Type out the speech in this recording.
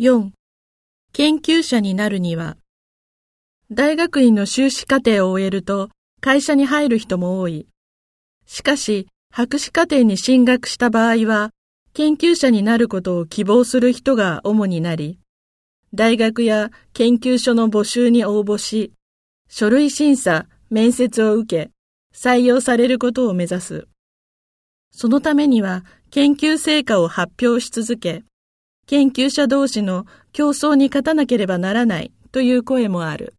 4. 研究者になるには、大学院の修士課程を終えると会社に入る人も多い。しかし、博士課程に進学した場合は、研究者になることを希望する人が主になり、大学や研究所の募集に応募し、書類審査、面接を受け、採用されることを目指す。そのためには研究成果を発表し続け、研究者同士の競争に勝たなければならないという声もある。